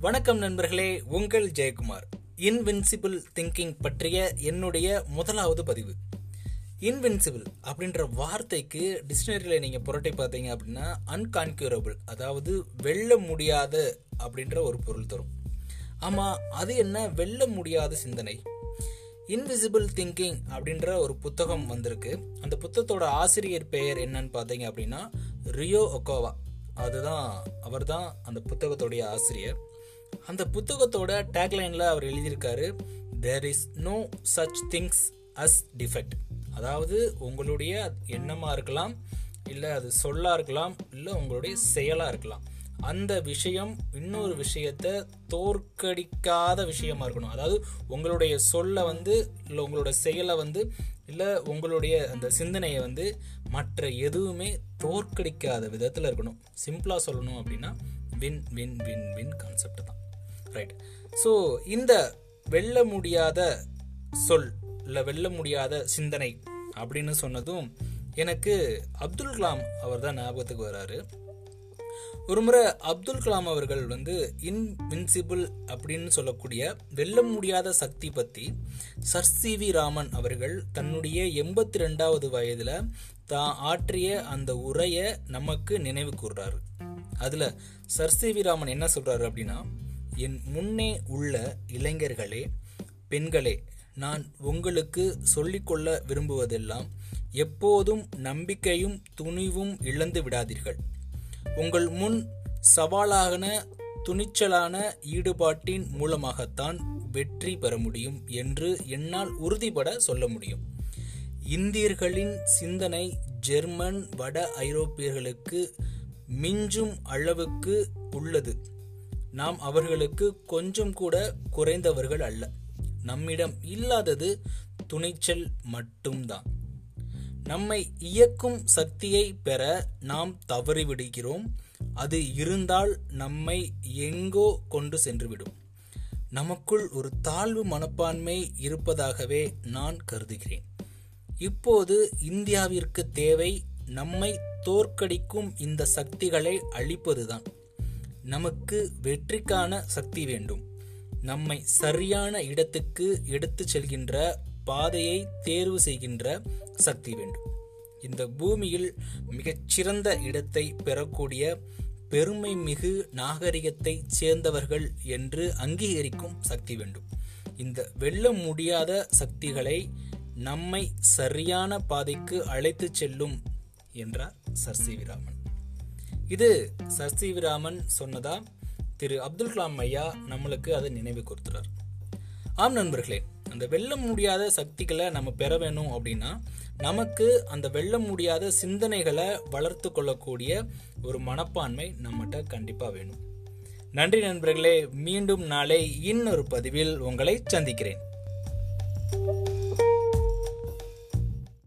வணக்கம் நண்பர்களே உங்கள் ஜெயக்குமார். இன்வின்சிபிள் திங்கிங் பற்றிய என்னுடைய முதலாவது பதிவு. இன்வின்சிபிள் அப்படின்ற வார்த்தைக்கு டிக்ஷனரியில் நீங்கள் புரட்டி பார்த்தீங்க அப்படின்னா அன்கான்கியூரபிள் அதாவது வெல்ல முடியாத அப்படின்ற ஒரு பொருள் தரும். ஆமாம் அது என்ன? வெல்ல முடியாத சிந்தனை. இன்விசிபிள் திங்கிங் அப்படின்ற ஒரு புத்தகம் வந்திருக்கு. அந்த புத்தகத்தோட ஆசிரியர் பெயர் என்னன்னு பார்த்தீங்க அப்படின்னா ரியோ ஒக்கோவா அதுதான் அவர் தான் அந்த புத்தகத்தோடைய ஆசிரியர். அந்த புத்தகத்தோட டேக்லைனில் அவர் எழுதியிருக்காரு there is no such things as defect அதாவது உங்களுடைய எண்ணமாக இருக்கலாம் இல்லை அது சொல்லாக இருக்கலாம் இல்லை உங்களுடைய செயலாக இருக்கலாம். அந்த விஷயம் இன்னொரு விஷயத்தை தோற்கடிக்காத விஷயமா இருக்கணும். அதாவது உங்களுடைய சொல்லை வந்து இல்லை உங்களோட செயலை வந்து இல்லை உங்களுடைய அந்த சிந்தனையை வந்து மற்ற எதுவுமே தோற்கடிக்காத விதத்தில் இருக்கணும். சிம்பிளாக சொல்லணும் அப்படின்னா win win win win concept right so இந்த வெல்ல முடியாத சொல் இல்லை வெல்ல முடியாத சிந்தனை அப்படின்னு சொன்னதும் எனக்கு அப்துல் கலாம் அவர் தான் ஞாபகத்துக்கு வராரு. ஒரு முறை அப்துல் கலாம் அவர்கள் வந்து இன்வின்சிபிள் அப்படின்னு சொல்லக்கூடிய வெல்ல முடியாத சக்தி பற்றி சர் சி வி ராமன் அவர்கள் தன்னுடைய எண்பத்தி ரெண்டாவது வயதில் தான் ஆற்றிய அந்த உரையை நமக்கு நினைவு கூர்றாரு. அதில் சர் சி வி ராமன் என்ன சொல்கிறாரு அப்படின்னா என் முன்னே உள்ள இளைஞர்களே பெண்களே நான் உங்களுக்கு சொல்லிக்கொள்ள விரும்புவதெல்லாம் எப்போதும் நம்பிக்கையும் துணிவும் இழந்து விடாதீர்கள். உங்கள் முன் சவாலான துணிச்சலான ஈடுபாட்டின் மூலமாகத்தான் வெற்றி பெற முடியும் என்று என்னால் உறுதிபட சொல்ல முடியும். இந்தியர்களின் சிந்தனை ஜெர்மன் வட ஐரோப்பியர்களுக்கு மிஞ்சும் அளவுக்கு உள்ளது. நாம் அவர்களுக்கு கொஞ்சம் கூட குறைந்தவர்கள் அல்ல. நம்மிடம் இல்லாதது துணிச்சல் மட்டும்தான். நம்மை இயக்கும் சக்தியை பெற நாம் தவறிவிடுகிறோம். அது இருந்தால் நம்மை எங்கோ கொண்டு சென்றுவிடும். நமக்குள் ஒரு தாழ்வு மனப்பான்மை இருப்பதாகவே நான் கருதுகிறேன். இப்போது இந்தியாவிற்கு தேவை நம்மை தோற்கடிக்கும் இந்த சக்திகளை அழிப்பதுதான். நமக்கு வெற்றிக்கான சக்தி வேண்டும். நம்மை சரியான இடத்துக்கு எடுத்து செல்கின்ற பாதையை தேர்வு செய்கின்ற சக்தி வேண்டும். இந்த பூமியில் மிகச்சிறந்த இடத்தை பெறக்கூடிய பெருமை மிகு நாகரிகத்தை சேர்ந்தவர்கள் என்று அங்கீகரிக்கும் சக்தி வேண்டும். இந்த வெல்ல முடியாத சக்திகளை நம்மை சரியான பாதைக்கு அழைத்து செல்லும் என்றார் சர் சி விராமன் இது சர் சொன்னதா? திரு அப்துல் கலாம் ஐயா நம்மளுக்கு அதை நினைவு கொடுத்துறார் ஆம் நண்பர்களே அந்த வெல்ல முடியாத சக்திகளை நம்ம பெற வேணும் அப்படின்னா நமக்கு அந்த வெல்ல முடியாத சிந்தனைகளை வளர்த்து கொள்ளக்கூடிய ஒரு மனப்பான்மை நம்மகிட்ட கண்டிப்பாக வேணும். நன்றி நண்பர்களே மீண்டும் நாளை இன்னொரு பதிவில் உங்களை சந்திக்கிறேன்.